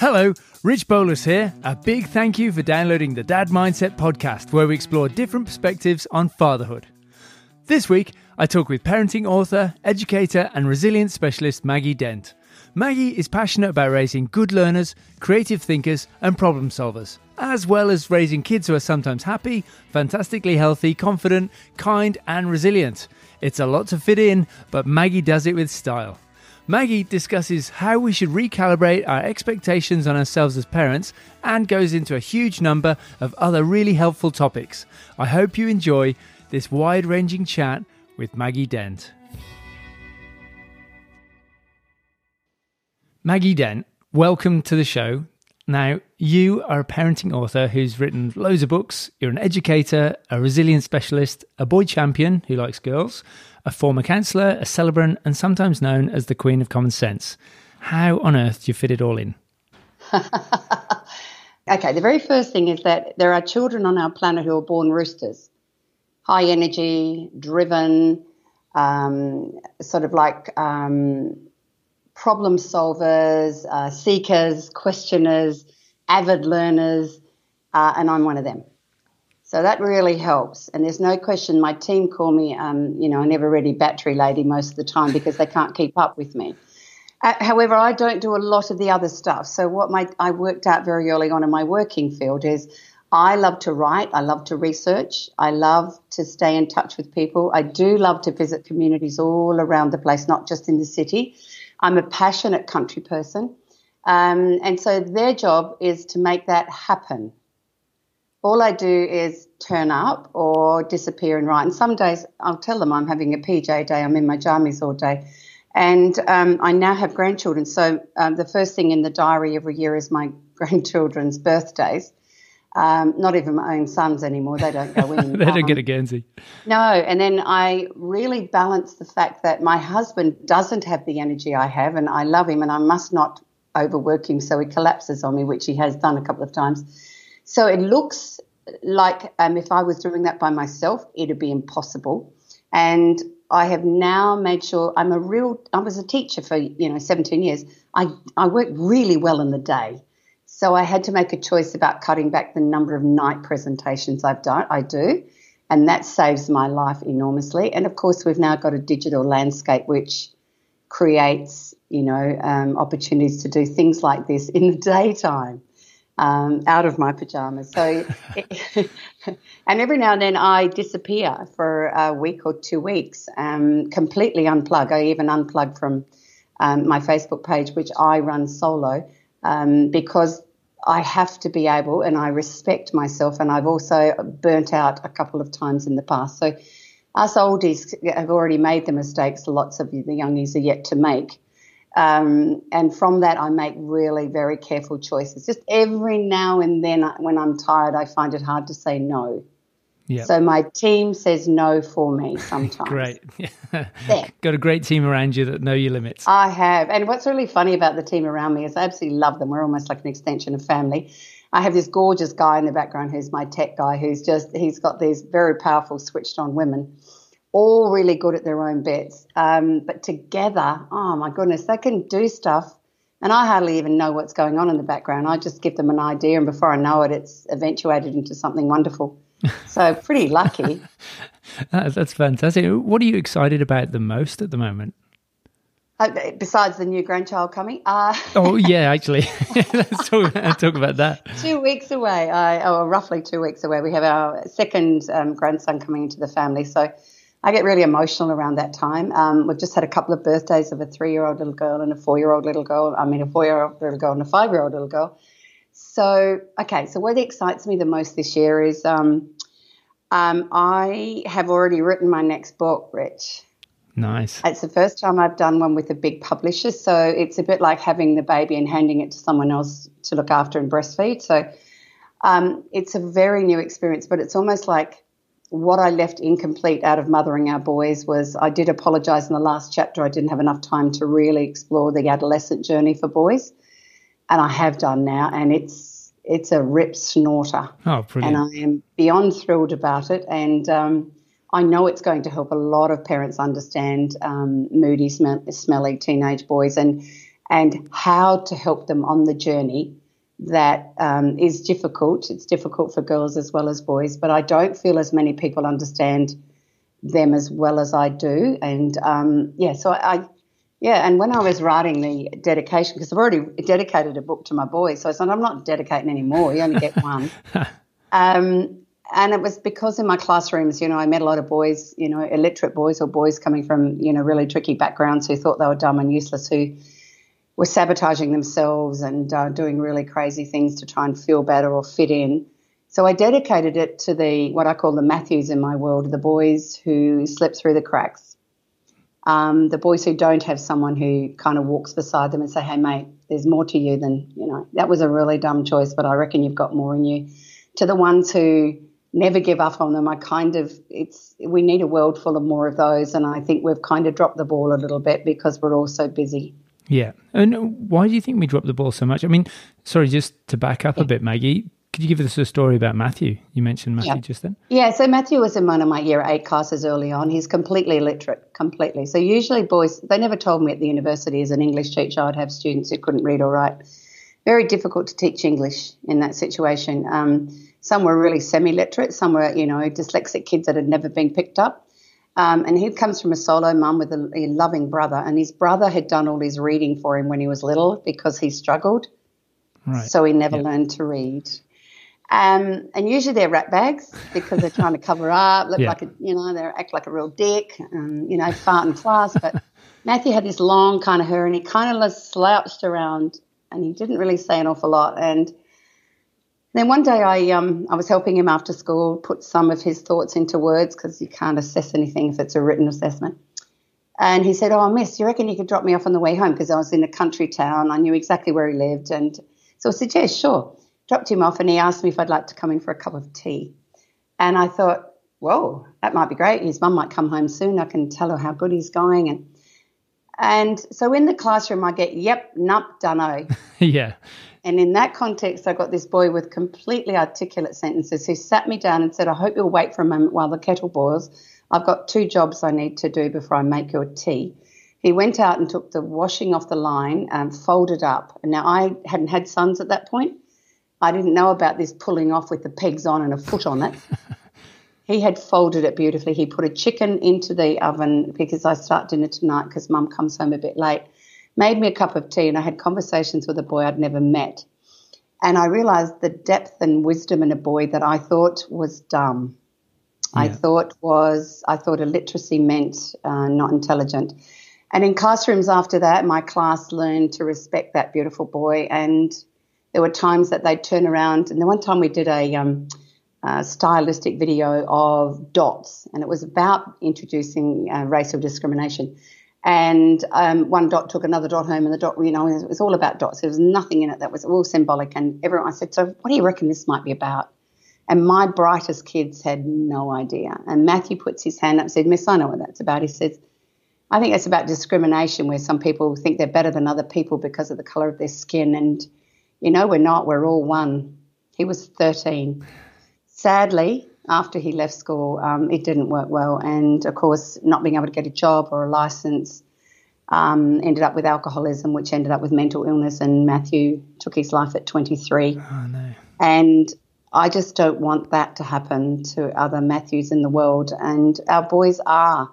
Hello, Rich Bolus here. A big thank you for downloading the Dad Mindset podcast, where we explore different perspectives on fatherhood. This week, I talk with parenting author, educator, and resilience specialist Maggie Dent. Maggie is passionate about raising good learners, creative thinkers, and problem solvers, as well as raising kids who are sometimes happy, fantastically healthy, confident, kind, and resilient. It's a lot to fit in, but Maggie does it with style. Maggie discusses how we should recalibrate our expectations on ourselves as parents and goes into a huge number of other really helpful topics. I hope you enjoy this wide ranging chat with Maggie Dent. Maggie Dent, welcome to the show. Now, you are a parenting author who's written loads of books. You're an educator, a resilience specialist, a boy champion who likes girls, a former counsellor, a celebrant, and sometimes known as the Queen of Common Sense. How on earth do you fit it all in? okay, the very first thing is that there are children on our planet who are born roosters, high energy, driven, um, sort of like um, problem solvers, uh, seekers, questioners, avid learners, uh, and I'm one of them. So that really helps. And there's no question my team call me, um, you know, an ever ready battery lady most of the time because they can't keep up with me. Uh, however, I don't do a lot of the other stuff. So what my I worked out very early on in my working field is I love to write, I love to research, I love to stay in touch with people. I do love to visit communities all around the place, not just in the city. I'm a passionate country person. Um, and so their job is to make that happen all I do is turn up or disappear and write. And some days I'll tell them I'm having a PJ day, I'm in my jammies all day. And um, I now have grandchildren. So um, the first thing in the diary every year is my grandchildren's birthdays. Um, not even my own sons anymore. They don't go in. they don't get a Guernsey. No. And then I really balance the fact that my husband doesn't have the energy I have, and I love him, and I must not overwork him so he collapses on me, which he has done a couple of times. So it looks like um, if I was doing that by myself, it'd be impossible. And I have now made sure I'm a real. I was a teacher for you know 17 years. I I work really well in the day, so I had to make a choice about cutting back the number of night presentations I've done. I do, and that saves my life enormously. And of course, we've now got a digital landscape which creates you know um, opportunities to do things like this in the daytime um, out of my pajamas. So, and every now and then I disappear for a week or two weeks, um, completely unplug. I even unplug from um, my Facebook page, which I run solo, um, because I have to be able, and I respect myself, and I've also burnt out a couple of times in the past. So, us oldies have already made the mistakes lots of the youngies are yet to make. Um, and from that, I make really very careful choices. Just every now and then, when I'm tired, I find it hard to say no. Yep. So my team says no for me sometimes. great. yeah. Got a great team around you that know your limits. I have. And what's really funny about the team around me is I absolutely love them. We're almost like an extension of family. I have this gorgeous guy in the background who's my tech guy who's just, he's got these very powerful switched on women all really good at their own bits. Um, but together, oh my goodness, they can do stuff. And I hardly even know what's going on in the background. I just give them an idea, and before I know it, it's eventuated into something wonderful. So, pretty lucky. That's fantastic. What are you excited about the most at the moment? Uh, besides the new grandchild coming? Uh, oh, yeah, actually. Let's talk, talk, about that. Two weeks away, uh, or roughly two weeks away, we have our second um, grandson coming into the family. So, I get really emotional around that time. Um, we've just had a couple of birthdays of a three year old little girl and a four year old little girl. I mean, a four year old little girl and a five year old little girl. So, okay, so what excites me the most this year is um, um, I have already written my next book, Rich. Nice. It's the first time I've done one with a big publisher. So it's a bit like having the baby and handing it to someone else to look after and breastfeed. So um, it's a very new experience, but it's almost like what I left incomplete out of mothering our boys was I did apologize in the last chapter. I didn't have enough time to really explore the adolescent journey for boys, and I have done now, and it's it's a rip snorter. Oh, brilliant! And I am beyond thrilled about it, and um, I know it's going to help a lot of parents understand um, moody, smelly teenage boys, and and how to help them on the journey that um, is difficult. It's difficult for girls as well as boys, but I don't feel as many people understand them as well as I do. And um, yeah, so I, I, yeah, and when I was writing the dedication, because I've already dedicated a book to my boy, so I said, I'm not dedicating anymore, you only get one. um, and it was because in my classrooms, you know, I met a lot of boys, you know, illiterate boys or boys coming from, you know, really tricky backgrounds who thought they were dumb and useless, who were sabotaging themselves and uh, doing really crazy things to try and feel better or fit in. So I dedicated it to the what I call the Matthews in my world, the boys who slip through the cracks, um, the boys who don't have someone who kind of walks beside them and say, "Hey, mate, there's more to you than you know." That was a really dumb choice, but I reckon you've got more in you. To the ones who never give up on them. I kind of it's we need a world full of more of those, and I think we've kind of dropped the ball a little bit because we're all so busy. Yeah, and why do you think we dropped the ball so much? I mean, sorry, just to back up yeah. a bit, Maggie. Could you give us a story about Matthew? You mentioned Matthew yeah. just then. Yeah, so Matthew was in one of my year eight classes early on. He's completely illiterate, completely. So usually boys, they never told me at the university as an English teacher I'd have students who couldn't read or write. Very difficult to teach English in that situation. Um, some were really semi-literate. Some were, you know, dyslexic kids that had never been picked up. Um, and he comes from a solo mum with a, a, loving brother, and his brother had done all his reading for him when he was little because he struggled. Right. So he never yep. learned to read. Um, and usually they're rat bags because they're trying to cover up, look like a, you know, they act like a real dick, and, you know, fart in class. But Matthew had this long kind of hair, and he kind of slouched around, and he didn't really say an awful lot. And then one day I um, I was helping him after school put some of his thoughts into words because you can't assess anything if it's a written assessment. And he said, "Oh, Miss, you reckon you could drop me off on the way home because I was in a country town. I knew exactly where he lived." And so I said, "Yeah, sure." Dropped him off, and he asked me if I'd like to come in for a cup of tea. And I thought, "Whoa, that might be great. His mum might come home soon. I can tell her how good he's going." And and so in the classroom, I get, "Yep, nup, dunno." yeah. And in that context, I got this boy with completely articulate sentences who sat me down and said, I hope you'll wait for a moment while the kettle boils. I've got two jobs I need to do before I make your tea. He went out and took the washing off the line and folded up. And now I hadn't had sons at that point. I didn't know about this pulling off with the pegs on and a foot on it. he had folded it beautifully. He put a chicken into the oven because I start dinner tonight because mum comes home a bit late made me a cup of tea, and I had conversations with a boy I'd never met. And I realized the depth and wisdom in a boy that I thought was dumb. Yeah. I thought was I thought illiteracy meant uh, not intelligent. And in classrooms after that, my class learned to respect that beautiful boy. And there were times that they'd turn around. And the one time we did a, um, a stylistic video of dots, and it was about introducing uh, racial discrimination. And um, one dot took another dot home, and the dot, you know, it was all about dots. There was nothing in it that was all symbolic. And everyone, I said, So, what do you reckon this might be about? And my brightest kids had no idea. And Matthew puts his hand up and said, Miss, I know what that's about. He says, I think it's about discrimination where some people think they're better than other people because of the colour of their skin. And, you know, we're not, we're all one. He was 13. Sadly, after he left school, um, it didn't work well. And of course, not being able to get a job or a license um, ended up with alcoholism, which ended up with mental illness. And Matthew took his life at 23. Oh, no. And I just don't want that to happen to other Matthews in the world. And our boys are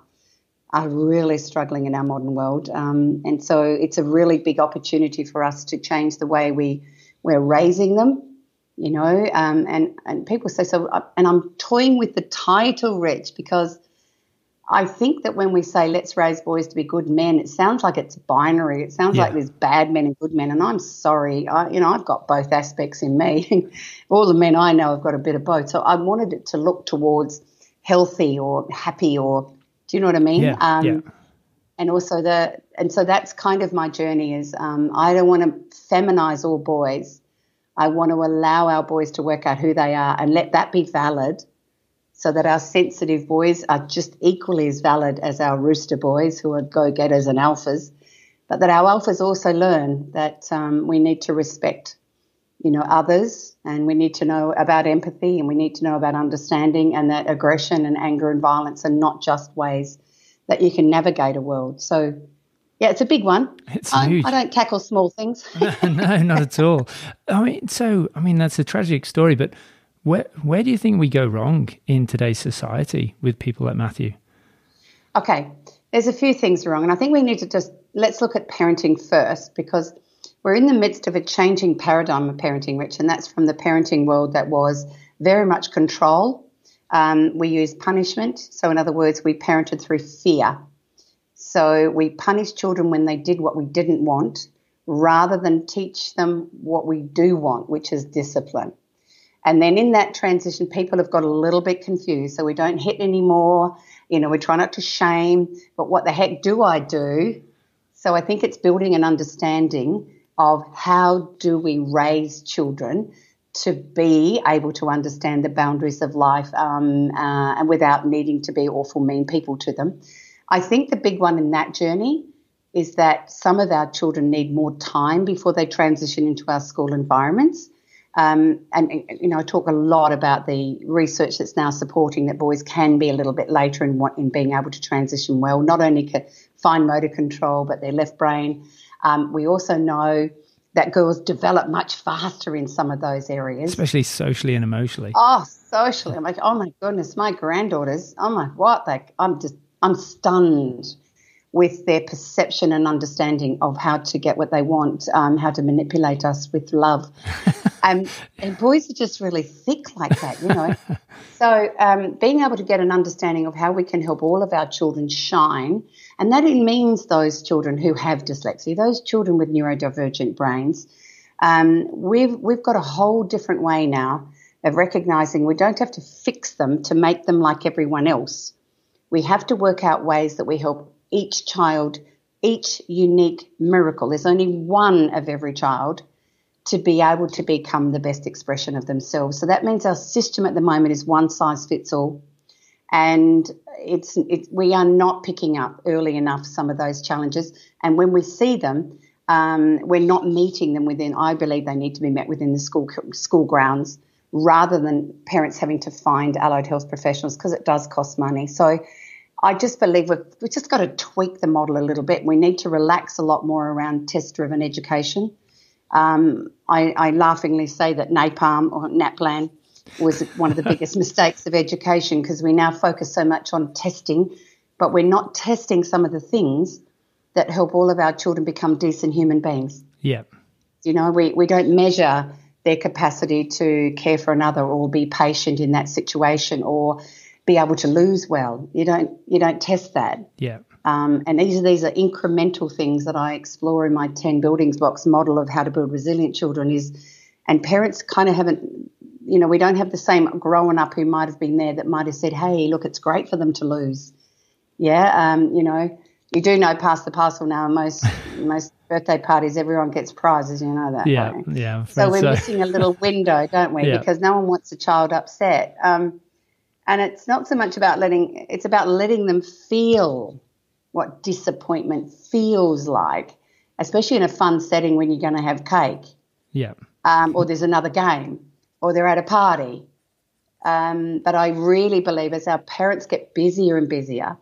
are really struggling in our modern world. Um, and so it's a really big opportunity for us to change the way we we're raising them you know, um, and and people say so. Uh, and I'm toying with the title, Rich, because I think that when we say let's raise boys to be good men, it sounds like it's binary. It sounds yeah. like there's bad men and good men. And I'm sorry, I, you know, I've got both aspects in me. All the men I know have got a bit of both. So I wanted it to look towards healthy or happy or, do you know what I mean? Yeah. Um, yeah. And also the, and so that's kind of my journey is um, I don't want to feminize all boys I want to allow our boys to work out who they are and let that be valid so that our sensitive boys are just equally as valid as our rooster boys who are go getters and alphas, but that our alphas also learn that um, we need to respect, you know, others and we need to know about empathy and we need to know about understanding and that aggression and anger and violence are not just ways that you can navigate a world. So Yeah, it's a big one. It's I, huge. I don't tackle small things. no, not at all. I mean, so I mean that's a tragic story, but where where do you think we go wrong in today's society with people like Matthew? Okay, there's a few things wrong, and I think we need to just let's look at parenting first because we're in the midst of a changing paradigm of parenting, Rich, and that's from the parenting world that was very much control. Um, we use punishment, so in other words, we parented through fear. So we punish children when they did what we didn't want, rather than teach them what we do want, which is discipline. And then in that transition, people have got a little bit confused. So we don't hit anymore. You know, we try not to shame, but what the heck do I do? So I think it's building an understanding of how do we raise children to be able to understand the boundaries of life um, uh, and without needing to be awful mean people to them. I think the big one in that journey is that some of our children need more time before they transition into our school environments. Um, and, you know, I talk a lot about the research that's now supporting that boys can be a little bit later in, in being able to transition well, not only fine motor control, but their left brain. Um, we also know that girls develop much faster in some of those areas, especially socially and emotionally. Oh, socially! I'm like, oh my goodness, my granddaughters. Oh my, like, what? Like, I'm just, I'm stunned with their perception and understanding of how to get what they want, um, how to manipulate us with love. um, and boys are just really thick like that, you know. so um, being able to get an understanding of how we can help all of our children shine, and that it means those children who have dyslexia, those children with neurodivergent brains, um, we've we've got a whole different way now of recognizing we don't have to fix them to make them like everyone else. We have to work out ways that we help each child, each unique miracle. There's only one of every child to be able to become the best expression of themselves. So that means our system at the moment is one size fits all. And it's, it's we are not picking up early enough some of those challenges. And when we see them, um, we're not meeting them within. I believe they need to be met within the school school grounds rather than parents having to find allied health professionals because it does cost money. So I just believe we've, we've just got to tweak the model a little bit. We need to relax a lot more around test driven education. Um, I, I, laughingly say that napalm or NAPLAN was one of the biggest mistakes of education because we now focus so much on testing, but we're not testing some of the things that help all of our children become decent human beings. Yeah. You know, we, we don't measure their capacity to care for another or be patient in that situation or be able to lose well. You don't you don't test that. Yeah. Um, and these are these are incremental things that I explore in my ten building blocks model of how to build resilient children. Is and parents kind of haven't. You know, we don't have the same growing up who might have been there that might have said, "Hey, look, it's great for them to lose." Yeah, um, you know, you do know pass the parcel now. Most most birthday parties, everyone gets prizes. You know that. Yeah, right? yeah. So we're so. missing a little window, don't we? Yeah. Because no one wants a child upset. Um, and it's not so much about letting, it's about letting them feel what disappointment feels like, especially in a fun setting when you're going to have cake. Yeah. Um, or there's another game, or they're at a party. Um, but I really believe as our parents get busier and busier,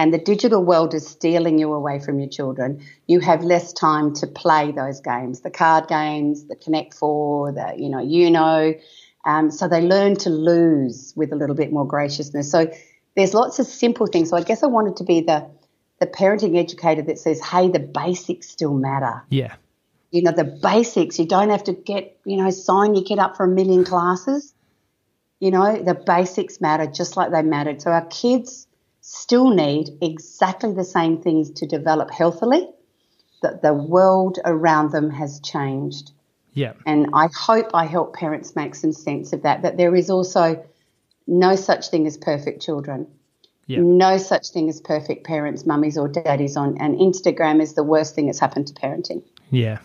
and the digital world is stealing you away from your children, you have less time to play those games, the card games, the Connect Four, the you know, you know, um, so they learn to lose with a little bit more graciousness. So there's lots of simple things. So I guess I wanted to be the the parenting educator that says, "Hey, the basics still matter." Yeah. You know, the basics. You don't have to get you know sign your kid up for a million classes. You know, the basics matter just like they mattered. So our kids still need exactly the same things to develop healthily. That the world around them has changed. Yeah. And I hope I help parents make some sense of that, that there is also no such thing as perfect children. Yeah. No such thing as perfect parents, mummies or daddies on and Instagram is the worst thing that's happened to parenting. Yeah.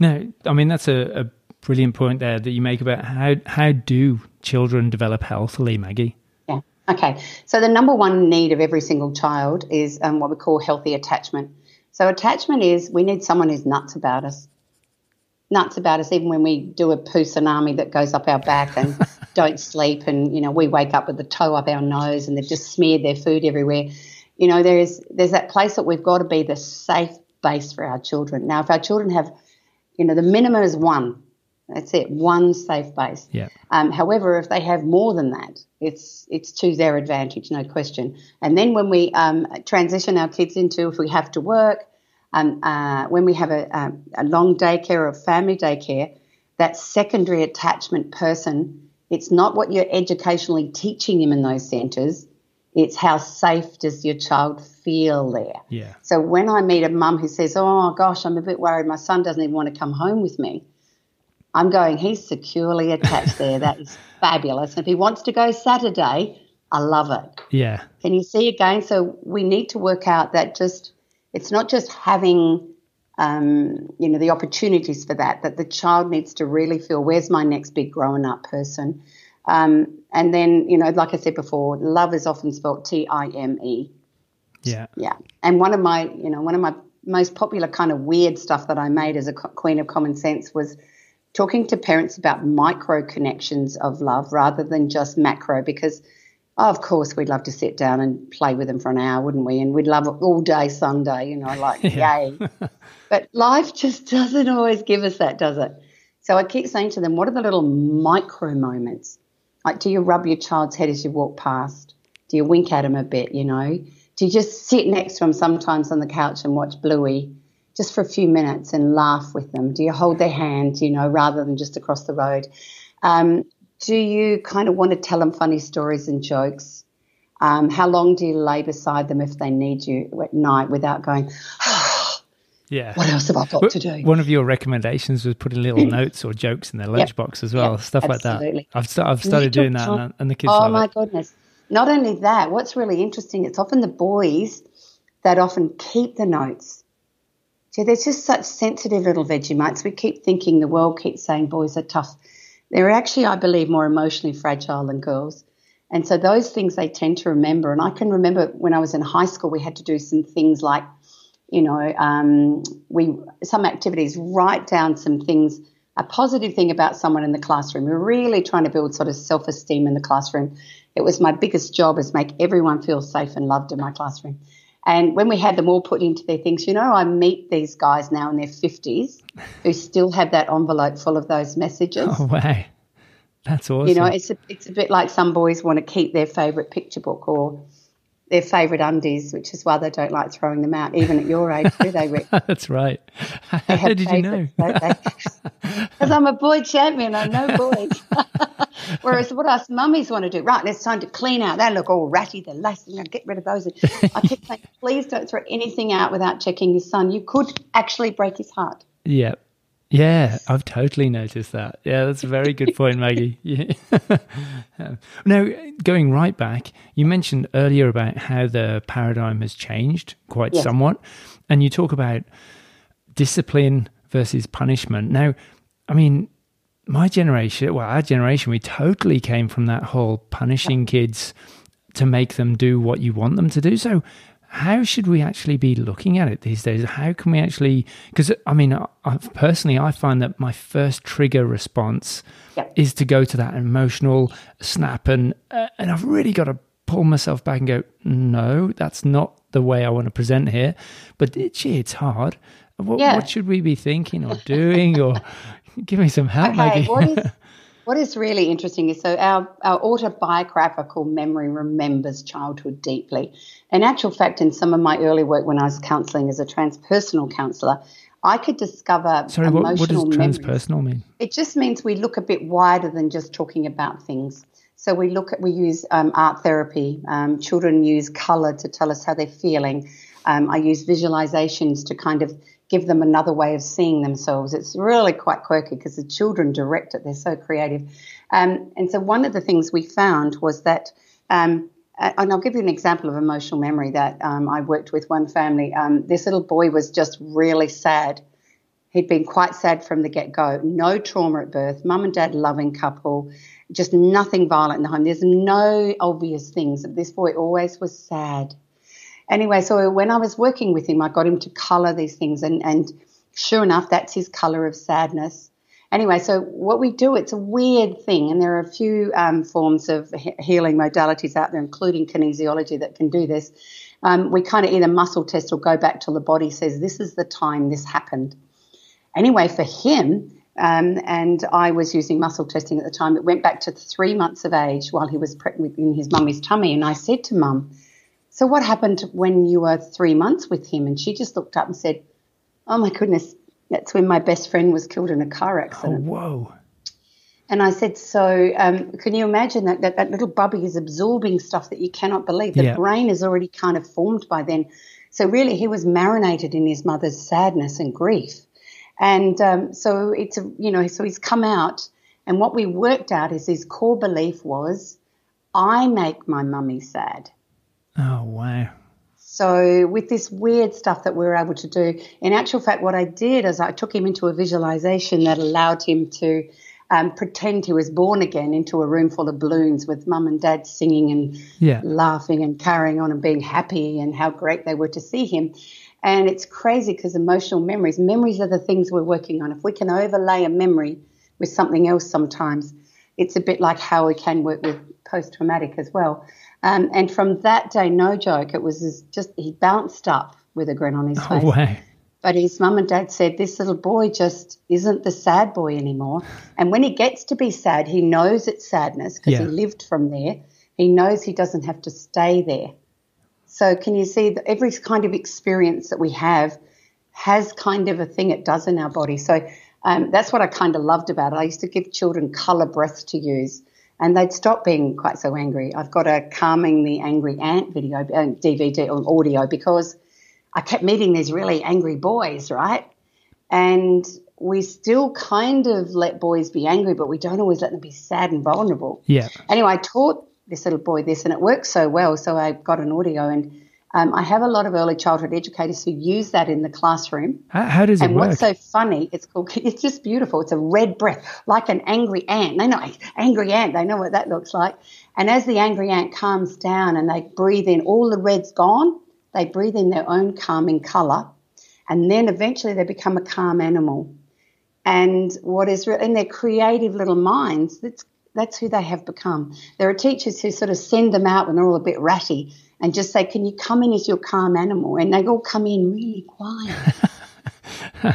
No, I mean that's a, a brilliant point there that you make about how how do children develop healthily, Maggie? Okay. So the number one need of every single child is um, what we call healthy attachment. So attachment is we need someone who's nuts about us nuts about us even when we do a poo tsunami that goes up our back and don't sleep and you know we wake up with the toe up our nose and they've just smeared their food everywhere you know, there's there's that place that we've got to be the safe base for our children. Now, if our children have, you know, the minimum is one. That's it, one safe base. Yeah. Um, however, if they have more than that, it's it's to their advantage, no question. And then when we um, transition our kids into, if we have to work, um, uh, when we have a, a, a long daycare or family daycare, that secondary attachment person, it's not what you're educationally teaching him in those centres it's how safe does your child feel there. Yeah. So when I meet a mum who says, "Oh gosh, I'm a bit worried. My son doesn't even want to come home with me," I'm going, "He's securely attached there. That is fabulous. And if he wants to go Saturday, I love it." Yeah. Can you see again? So we need to work out that just it's not just having um, you know the opportunities for that that the child needs to really feel where's my next big grown up person um, and then, you know, like I said before, love is often spelled T I M E. Yeah. Yeah. And one of my, you know, one of my most popular kind of weird stuff that I made as a queen of common sense was talking to parents about micro connections of love rather than just macro because oh, of course we'd love to sit down and play with them for an hour wouldn't we? And we'd love it all day sunday you know like yay. But life just doesn't always give us that does it? So i keep saying to them what are the little micro moments? Like, do you rub your child's head as you walk past? Do you wink at them a bit, you know? Do you just sit next to them sometimes on the couch and watch Bluey just for a few minutes and laugh with them? Do you hold their hand, you know, rather than just across the road? Um, do you kind of want to tell them funny stories and jokes? Um, how long do you lay beside them if they need you at night without going, yeah. What else have I got to do? One of your recommendations was putting little notes or jokes in their lunchbox yep. as well, yep. stuff Absolutely. like that. I've, st- I've started doing that, and, and, the kids. Oh my it. goodness! Not only that, what's really interesting, it's often the boys that often keep the notes. See, they're just such sensitive little Vegemites. We keep thinking the world keeps saying boys are tough. They're actually, I believe, more emotionally fragile than girls. And so those things they tend to remember. And I can remember when I was in high school, we had to do some things like you know, um, we some activities write down some things, a positive thing about someone in the classroom. We're really trying to build sort of self esteem in the classroom. It was my biggest job is make everyone feel safe and loved in my classroom. And when we had them all put into their things, you know, I meet these guys now in their fifties who still have that envelope full of those messages. Oh wow. That's awesome. You know, it's a, it's a bit like some boys want to keep their favourite picture book or their favourite undies, which is why they don't like throwing them out, even at your age, do they, Rick? That's right. How did you know? Because I'm a boy champion, I know boys. Whereas what us mummies want to do, right, it's time to clean out. They look all ratty, they're lacy, know, get rid of those. I keep saying, please don't throw anything out without checking your son. You could actually break his heart. Yeah, yeah, I've totally noticed that. Yeah, that's a very good point, Maggie. Yeah. now, going right back, you mentioned earlier about how the paradigm has changed quite yes. somewhat, and you talk about discipline versus punishment. Now, I mean, my generation, well, our generation, we totally came from that whole punishing kids to make them do what you want them to do. So, how should we actually be looking at it these days? How can we actually? Because I mean, I, personally, I find that my first trigger response yep. is to go to that emotional snap, and uh, and I've really got to pull myself back and go, no, that's not the way I want to present here. But it, gee, it's hard. What, yeah. what should we be thinking or doing? or give me some help, okay, Maggie. What is, what is really interesting is so our, our autobiographical memory remembers childhood deeply. In actual fact, in some of my early work when I was counselling as a transpersonal counsellor, I could discover Sorry, emotional what, what does transpersonal memories. mean? It just means we look a bit wider than just talking about things. So we look at we use um, art therapy. Um, children use colour to tell us how they're feeling. Um, I use visualizations to kind of give them another way of seeing themselves. It's really quite quirky because the children direct it. They're so creative. Um, and so one of the things we found was that, um, and I'll give you an example of emotional memory that um, I worked with one family. Um, this little boy was just really sad. He'd been quite sad from the get go. No trauma at birth. Mum and dad, loving couple. Just nothing violent in the home. There's no obvious things. This boy always was sad Anyway, so when I was working with him, I got him to color these things, and, and sure enough, that's his color of sadness. Anyway, so what we do, it's a weird thing, and there are a few um, forms of he- healing modalities out there, including kinesiology, that can do this. Um, we kind of either muscle test or go back till the body says, this is the time this happened. Anyway, for him, um, and I was using muscle testing at the time. It went back to three months of age while he was in his mummy's tummy. And I said to mum, So what happened when you were three months with him? And she just looked up and said, Oh my goodness, that's when my best friend was killed in a car accident. Oh, whoa. And I said, So um, can you imagine that, that that little bubby is absorbing stuff that you cannot believe? The Yeah. brain is already kind of formed by then. So really, he was marinated in his mother's sadness and grief. And um, so it's a, you know, so he's come out, and what we worked out is his core belief was, I make my mummy sad. Oh, wow. So with this weird stuff that we were able to do, in actual fact, what I did is I took him into a visualization that allowed him to um, pretend he was born again into a room full of balloons with mum and dad singing and Yeah. laughing and carrying on and being happy and how great they were to see him. And it's crazy because emotional memories, memories are the things we're working on. If we can overlay a memory with something else sometimes, it's a bit like how we can work with post traumatic as well. Um, and from that day, no joke, it was as- just, he bounced up with a grin on his Oh, face. wow. But his mum and dad said this little boy just isn't the sad boy anymore. And when he gets to be sad, he knows it's sadness because Yeah. he lived from there. He knows he doesn't have to stay there. So can you see that every kind of experience that we have has kind of a thing it does in our body. So um, that's what I kind of loved about it. I used to give children color breath to use, and they'd stop being quite so angry. I've got a calming the angry ant video uh, DVD or audio because I kept meeting these really angry boys, right? And we still kind of let boys be angry, but we don't always let them be sad and vulnerable. Yeah. Anyway, I taught this little boy this, and it worked so well. So I got an audio, and um, I have a lot of early childhood educators who use that in the classroom. How, how does it And work? And what's so funny? It's called. It's just beautiful. It's a red breath, like an angry ant. They know angry ant. They know what that looks like. And as the angry ant calms down and they breathe in, all the red's gone. They breathe in their own calming color, and then eventually they become a calm animal. And what is re- in their creative little minds, that's that's who they have become. There are teachers who sort of send them out when they're all a bit ratty and just say, "Can you come in as your calm animal?" And they all come in really quiet.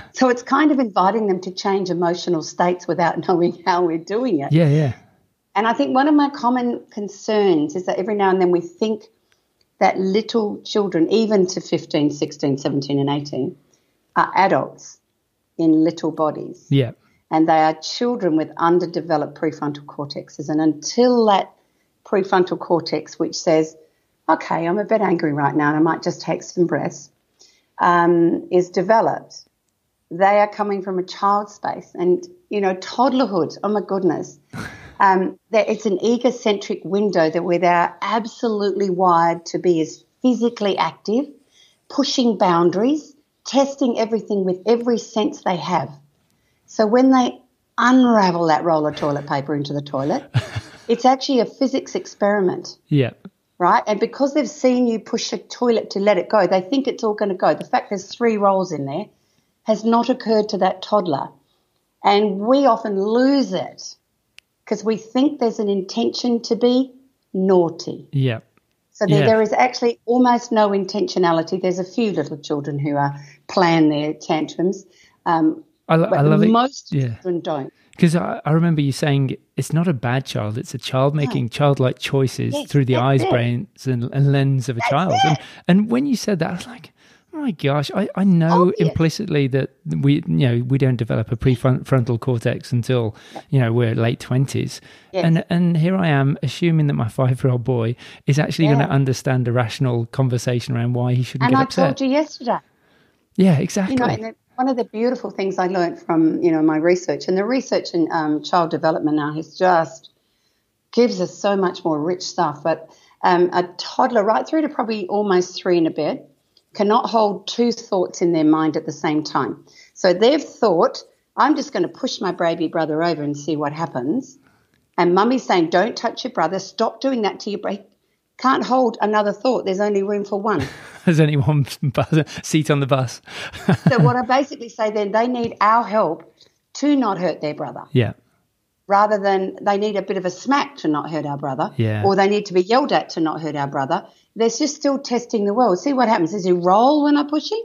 so it's kind of inviting them to change emotional states without knowing how we're doing it. yeah, yeah. And I think one of my common concerns is that every now and then we think that little children, even to 15, 16, 17, and 18, are adults in little bodies. Yeah. And they are children with underdeveloped prefrontal cortexes. And until that prefrontal cortex, which says, okay, I'm a bit angry right now and I might just take some breaths, um, is developed, they are coming from a child space. And, you know, toddlerhood, oh my goodness. Um, that it's an egocentric window that where they're absolutely wired to be as physically active, pushing boundaries, testing everything with every sense they have. So when they unravel that roll of toilet paper into the toilet, it's actually a physics experiment Yeah. Right? And because they've seen you push a toilet to let it go, they think it's all going to go. The fact there's three rolls in there has not occurred to that toddler. And we often lose it because we think there's an intention to be naughty. Yeah. So there, Yeah. there is actually almost no intentionality. There's a few little children who are plan their tantrums, um, I, lo- I love it. most Yeah. children don't. Because I, I remember you saying it's not a bad child; it's a child making childlike choices through the eyes, brains, and, and lens of a child. And, and when you said that, I was like, "Oh my gosh!" I, I know Obvious. implicitly that we, you know, we don't develop a prefrontal cortex until you know we're late twenties. Yes. And and here I am assuming that my five-year-old boy is actually going to understand a rational conversation around why he shouldn't And get I upset. told you yesterday. yeah, exactly. You know, one of the beautiful things I learned from you know my research, and the research in um, child development now has just gives us so much more rich stuff. But um, a toddler, right through to probably almost three and a bit, cannot hold two thoughts in their mind at the same time. So they've thought, "I'm just going to push my baby brother over and see what happens," and mummy's saying, "Don't touch your brother. Stop doing that to your brother." Can't hold another thought. There's only room for one. There's only one bus, seat on the bus. So what I basically say then, they need our help to not hurt their brother, yeah. rather than they need a bit of a smack to not hurt our brother, Yeah. or they need to be yelled at to not hurt our brother. They're just still testing the world. See what happens. Does he roll when I push him?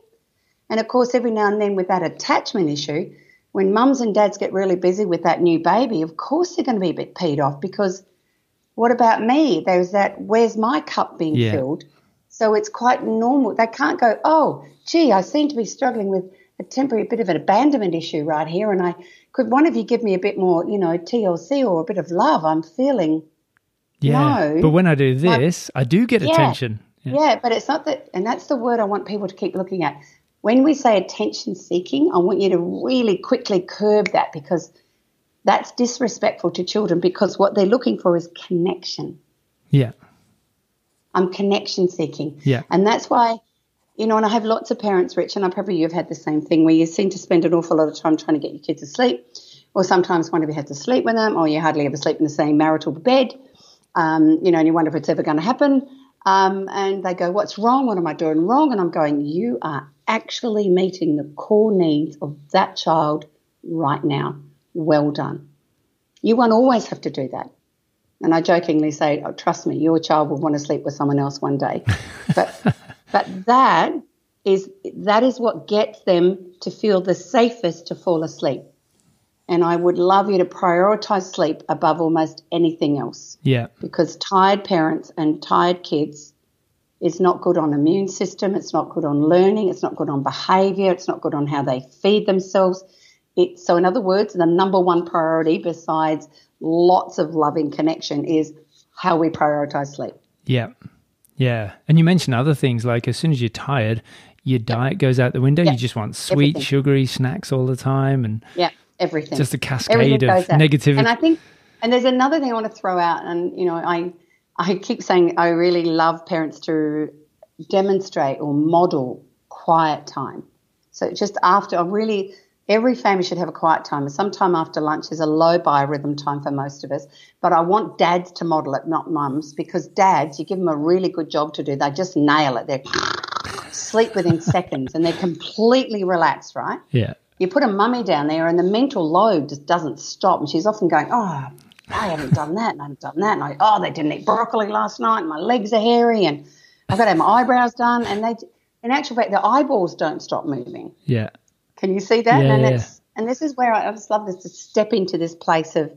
And of course, every now and then with that attachment issue, when mums and dads get really busy with that new baby, of course they're going to be a bit peed off because what about me? There's that, where's my cup being Yeah. filled? So it's quite normal. They can't go, oh, gee, I seem to be struggling with a temporary bit of an abandonment issue right here. And I could one of you give me a bit more, you know, TLC or a bit of love? I'm feeling. Yeah. No. But when I do this, I do get Yeah. attention. Yeah. Yeah, but it's not that, and that's the word I want people to keep looking at. When we say attention seeking, I want you to really quickly curb that because that's disrespectful to children because what they're looking for is connection. Yeah. I'm connection seeking. Yeah. And that's why, you know, and I have lots of parents, Rich, and I probably you've had the same thing where you seem to spend an awful lot of time trying to get your kids to sleep, or sometimes one of you has to sleep with them, or you hardly ever sleep in the same marital bed, um, you know, and you wonder if it's ever going to happen. Um, and they go, What's wrong? What am I doing wrong? And I'm going, You are actually meeting the core needs of that child right now. Well done. You won't always have to do that. And I jokingly say, oh, trust me, your child will want to sleep with someone else one day. But but that is that is what gets them to feel the safest to fall asleep. And I would love you to prioritize sleep above almost anything else Yeah. because tired parents and tired kids is not good on immune system, it's not good on learning, it's not good on behavior, it's not good on how they feed themselves. It, so in other words, the number one priority besides lots of loving connection is how we prioritize sleep. Yeah. Yeah. And you mentioned other things like as soon as you're tired, your diet goes out the window. Yeah. You just want sweet, Everything. sugary snacks all the time and Yeah, everything. just a cascade Everything of negativity. And I think, and there's another thing I want to throw out, and you know, I I keep saying I really love parents to demonstrate or model quiet time. So just after, I really every family should have a quiet time. Sometime after lunch is a low biorhythm time for most of us, but I want dads to model it, not mums, because dads, you give them a really good job to do, they just nail it. They sleep within seconds, and they're completely relaxed, right? yeah. you put a mummy down there and the mental load just doesn't stop and she's often going oh i haven't done that and i haven't done that and I, oh they didn't eat broccoli last night and my legs are hairy and i've got to have my eyebrows done and they in actual fact the eyeballs don't stop moving Yeah. Can you see that Yeah, and yeah. it's and this is where I, I just love this to step into this place of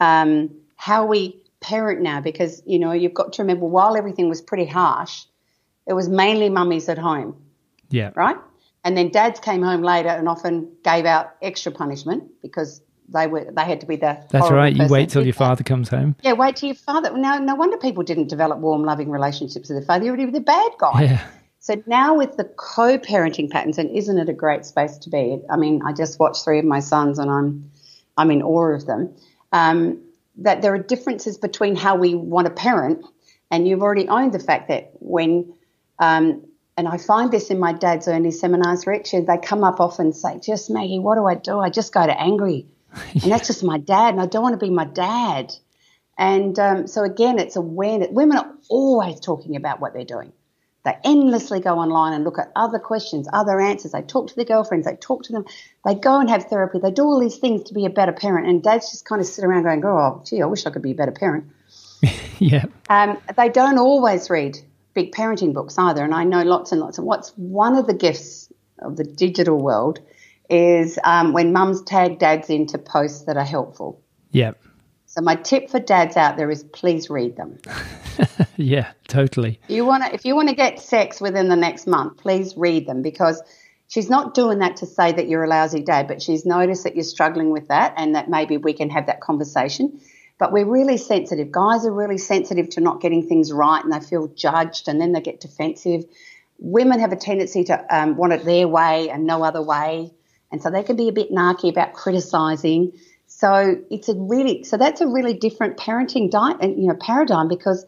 um, how we parent now because you know you've got to remember while everything was pretty harsh it was mainly mummies at home Yeah. right? And then dads came home later and often gave out extra punishment because they were they had to be the. That's right. You wait till your father comes home. Yeah, wait till your father. No, no wonder people didn't develop warm, loving relationships with their father. You're already the bad guy. Yeah. So now with the co-parenting patterns, and isn't it a great space to be? I mean, I just watched three of my sons, and I'm I'm in awe of them. Um, that there are differences between how we want to parent, and you've already owned the fact that when, um, and I find this in my dad's early seminars, Richard, they come up often and say, "Just Maggie, what do I do? I just go to angry, and that's just my dad, and I don't want to be my dad." And um, so again, it's awareness. Women are always talking about what they're doing. They endlessly go online and look at other questions, other answers. They talk to their girlfriends, they talk to them, they go and have therapy, they do all these things to be a better parent. And dads just kind of sit around going, Oh, gee, I wish I could be a better parent. Yeah. Um, they don't always read big parenting books either. And I know lots and lots. And what's one of the gifts of the digital world is um, when mums tag dads into posts that are helpful. Yeah. So my tip for dads out there is please read them. Yeah. Totally. You want to, if you want to get sex within the next month, please read them because she's not doing that to say that you're a lousy dad, but she's noticed that you're struggling with that and that maybe we can have that conversation. But we're really sensitive. Guys are really sensitive to not getting things right and they feel judged and then they get defensive. Women have a tendency to um, want it their way and no other way. And so they can be a bit narky about criticizing. So it's a really, so that's a really different parenting diet, you know, paradigm because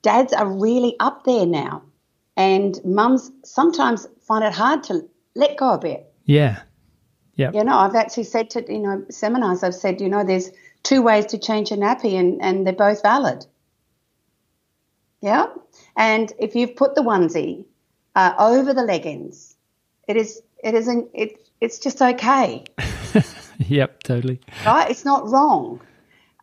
dads are really up there now. And mums sometimes find it hard to let go a bit. Yeah. Yeah. You know, I've actually said to, you know, seminars, I've said, you know, there's two ways to change a nappy and, and they're both valid. Yeah. And if you've put the onesie uh, over the leggings, it is, it isn't, it, it's just okay, Yep. Totally. right? It's not wrong.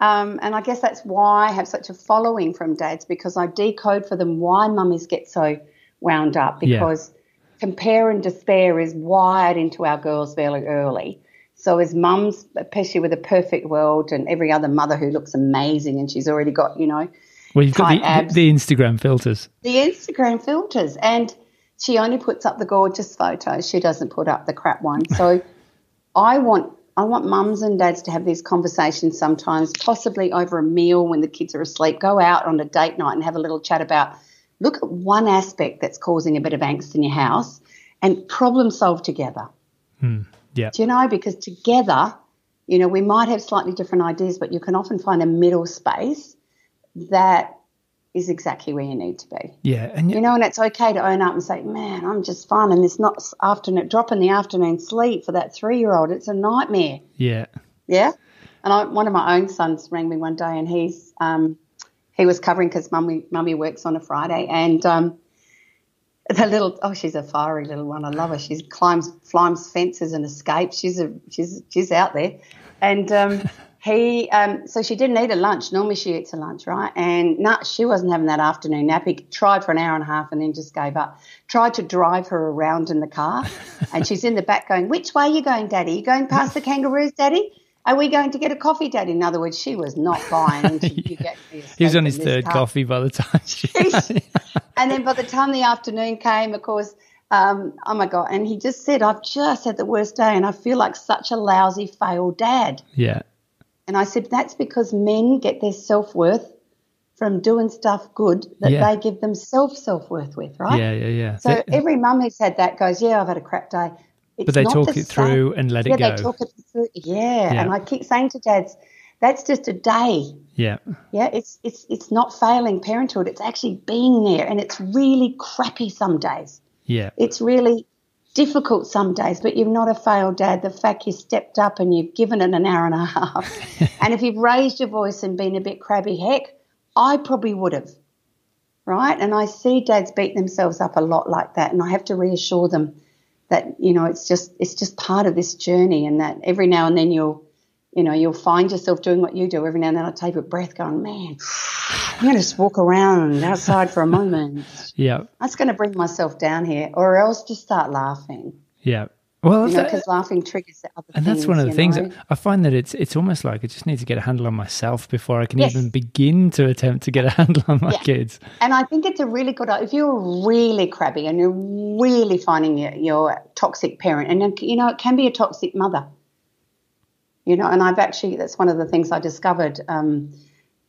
Um, and I guess that's why I have such a following from dads because I decode for them why mummies get so wound up because yeah. compare and despair is wired into our girls very early. So as mums, especially with a perfect world and every other mother who looks amazing and she's already got, you know, well, you've got the, abs, the Instagram filters. The Instagram filters. And she only puts up the gorgeous photos. She doesn't put up the crap one. So I want I want mums and dads to have these conversations sometimes, possibly over a meal when the kids are asleep. Go out on a date night and have a little chat about look at one aspect that's causing a bit of angst in your house and problem solve together. Hmm. Yeah. Do you know? Because together, you know, we might have slightly different ideas, but you can often find a middle space that is exactly where you need to be. Yeah, and you know, and it's okay to own up and say, "Man, I'm just fine," and it's not afternoon dropping the afternoon sleep for that three year old. It's a nightmare. Yeah, yeah. And I, one of my own sons rang me one day, and he's um, he was covering because mummy mummy works on a Friday, and um, the little oh, she's a fiery little one. I love her. She climbs climbs fences and escapes. She's a she's she's out there, and. Um, he um, so she didn't eat a lunch. Normally she eats a lunch, right? And no, she wasn't having that afternoon nap. He tried for an hour and a half and then just gave up. Tried to drive her around in the car, and she's in the back going, "Which way are you going, Daddy? Are you going past the kangaroos, Daddy? Are we going to get a coffee, Daddy?" In other words, she was not buying. yeah. He was on his third car. coffee by the time. She... and then by the time the afternoon came, of course. Um, oh my god! And he just said, "I've just had the worst day, and I feel like such a lousy, failed dad." Yeah. And I said, that's because men get their self worth from doing stuff good that yeah. they give themselves self worth with, right? Yeah, yeah, yeah. So they, every mum who's had that goes, yeah, I've had a crap day. It's but they talk the it through and let yeah, it go. Yeah, they talk it through. Yeah. yeah. And I keep saying to dads, that's just a day. Yeah. Yeah. It's it's it's not failing parenthood. It's actually being there, and it's really crappy some days. Yeah. It's really difficult some days, but you're not a failed dad. The fact you stepped up and you've given it an hour and a half. and if you've raised your voice and been a bit crabby, heck, I probably would have. Right? And I see dads beat themselves up a lot like that. And I have to reassure them that, you know, it's just it's just part of this journey and that every now and then you'll you know, you'll find yourself doing what you do. Every now and then I take a breath going, man, I'm going to just walk around outside for a moment. Yeah. That's going to bring myself down here or else just start laughing. Yeah. Well, because laughing triggers the other and things, that's one of the things know? I find that it's it's almost like I just need to get a handle on myself before I can yes. even begin to attempt to get a handle on my yeah. kids. And I think it's a really good if you're really crabby and you're really finding your, your toxic parent, and you know it can be a toxic mother you know, and I've actually, that's one of the things I discovered um,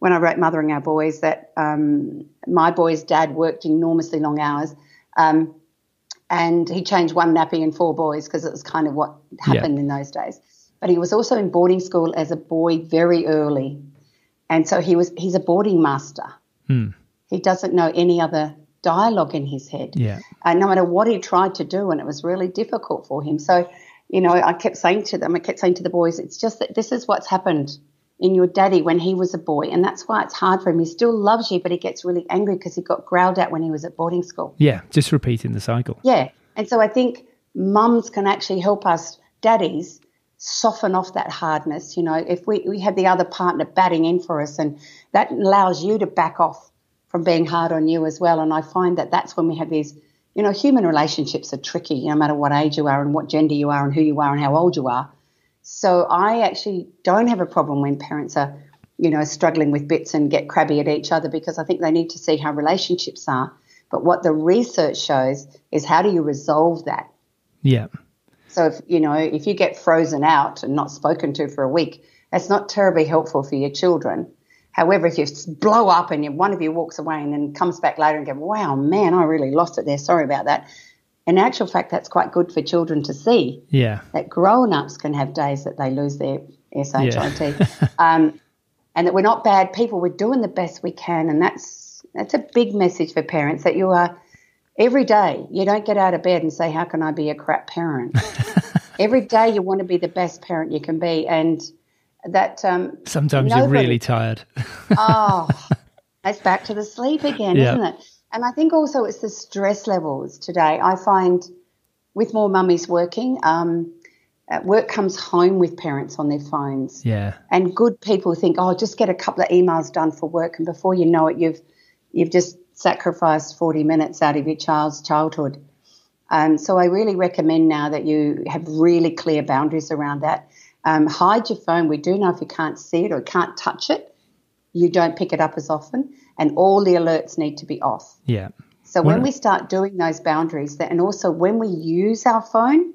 when I wrote Mothering Our Boys that um, my boy's dad worked enormously long hours. Um, and he changed one nappy in four boys because it was kind of what happened yeah. in those days. But he was also in boarding school as a boy very early. And so he was he's a boarding master. Hmm. He doesn't know any other dialogue in his head. Yeah. And no matter what he tried to do, and it was really difficult for him. So you know, I kept saying to them, I kept saying to the boys, it's just that this is what's happened in your daddy when he was a boy. And that's why it's hard for him. He still loves you, but he gets really angry because he got growled at when he was at boarding school. Yeah, just repeating the cycle. Yeah. And so I think mums can actually help us, daddies, soften off that hardness. You know, if we, we have the other partner batting in for us, and that allows you to back off from being hard on you as well. And I find that that's when we have these you know, human relationships are tricky no matter what age you are and what gender you are and who you are and how old you are. So I actually don't have a problem when parents are, you know, struggling with bits and get crabby at each other because I think they need to see how relationships are. But what the research shows is how do you resolve that? Yeah. So if you know, if you get frozen out and not spoken to for a week, that's not terribly helpful for your children. However, if you blow up and you, one of you walks away and then comes back later and goes, wow, man, I really lost it there. Sorry about that. In actual fact, that's quite good for children to see. Yeah. That grown ups can have days that they lose their SHIT. Yeah. um, and that we're not bad people. We're doing the best we can. And that's, that's a big message for parents that you are every day. You don't get out of bed and say, how can I be a crap parent? every day you want to be the best parent you can be. And, that um, sometimes nobody, you're really tired. oh, that's back to the sleep again, yeah. isn't it? And I think also it's the stress levels today. I find with more mummies working, um, uh, work comes home with parents on their phones. Yeah. And good people think, oh, just get a couple of emails done for work, and before you know it, you've you've just sacrificed 40 minutes out of your child's childhood. Um, so I really recommend now that you have really clear boundaries around that. Um, hide your phone. We do know if you can't see it or can't touch it, you don't pick it up as often, and all the alerts need to be off. Yeah. So when we start doing those boundaries, that, and also when we use our phone,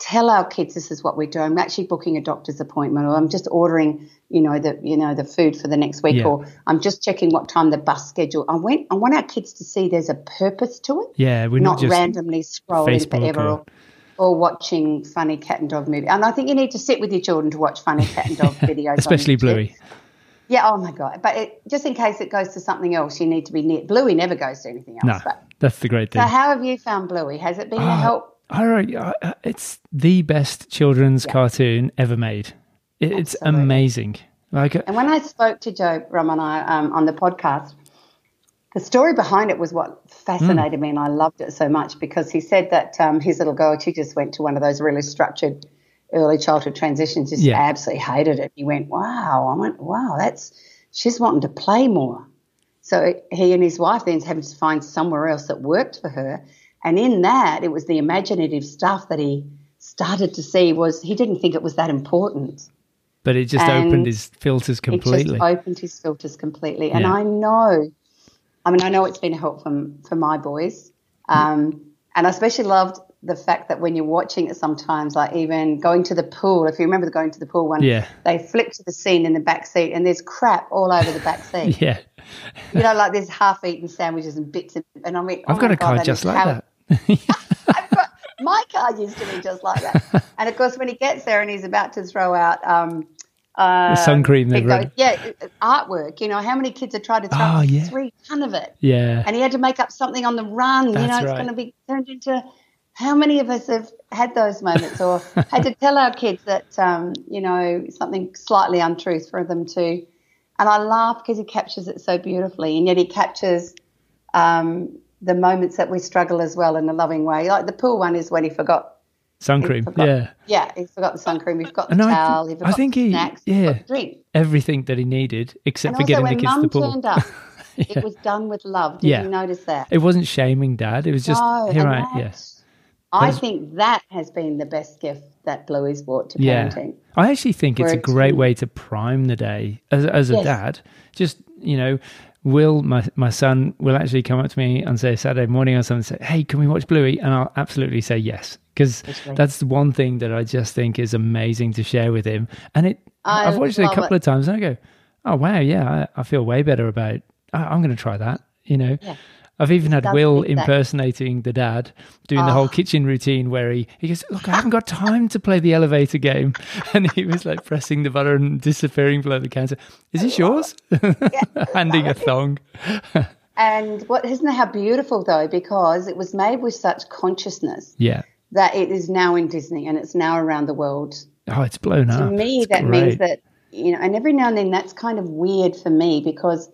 tell our kids this is what we're doing. I'm actually booking a doctor's appointment, or I'm just ordering, you know, the you know the food for the next week, Yeah. or I'm just checking what time the bus schedule. I want I want our kids to see there's a purpose to it, Yeah. We're not, not just randomly scrolling Facebook forever or- or, watching funny cat and dog movie. And I think you need to sit with your children to watch funny cat and dog videos, especially Bluey. Yeah, oh my god! But it, just in case it goes to something else, you need to be near. Bluey never goes to anything else. No, But that's the great thing. so, how have you found Bluey? Has it been a Ah, help? All right, it's the best children's Yeah. cartoon ever made. It, it's amazing. Like, And when I spoke to Joe I um, on the podcast, the story behind it was what fascinated me, and I loved it so much because he said that um, his little girl, she just went to one of those really structured early childhood transitions, just Yeah. absolutely hated it. He went, "Wow!" I went, "Wow, that's she's wanting to play more." So he and his wife then having to find somewhere else that worked for her, and in that, it was the imaginative stuff that he started to see was he didn't think it was that important. but it just and opened his filters completely. It just opened his filters completely. And Yeah. I know, I mean, I know it's been a help from for my boys. Um, and I especially loved the fact that when you're watching it sometimes, like even going to the pool, if you remember the going to the pool one, Yeah. they flip to the scene in the back seat and there's crap all over the back seat. yeah, You know, like there's half eaten sandwiches and bits. Of, and I mean, I've oh got my a car just like how- that. Got, my car used to be just like that. And of course, when he gets there and he's about to throw out um, uh, sun cream they've yeah, artwork. You know, how many kids have tried to throw Oh, yeah. three ton of it, Yeah, and he had to make up something on the run. That's you know, it's right. going to be turned into. How many of us have had those moments, or had to tell our kids that um, you know something slightly untruth for them to? And I laugh because he captures it so beautifully, and yet he captures um, the moments that we struggle as well in a loving way. Like the pool one is when he forgot sun cream. forgot- Yeah, Yeah, he forgot the sun cream. He got the And I th- towel. I think the he- snacks. yeah. He forgot the drink. everything that he needed except And for getting the kids to the pool. turned up, Yeah. it was done with love. Did Yeah. you notice that? It wasn't shaming dad. It was just no, here I that- yes. I think that has been the best gift that Bluey's brought to Yeah. parenting. I actually think it's a great way to prime the day as as a Yes. dad. Just you know, Will my my son will actually come up to me and say Saturday morning or something say, "Hey, can we watch Bluey?" And I'll absolutely say yes because that's the one thing that I just think is amazing to share with him. And it, I I've watched it a couple it. of times and I go, "Oh wow, yeah, I, I feel way better about. I, I'm going to try that." You know. Yeah. I've even had Will impersonating the dad, doing the whole Oh. kitchen routine where he, he goes, Look, I haven't got time to play the elevator game. And he was like pressing the button and disappearing below the counter. Is this yours? Handing a thong. And what isn't that how beautiful though? Because it was made with such consciousness Yeah. that it is now in Disney and it's now around the world. Oh, it's blown To up. To me, It's that means that you know, and every now and then that's kind of weird for me because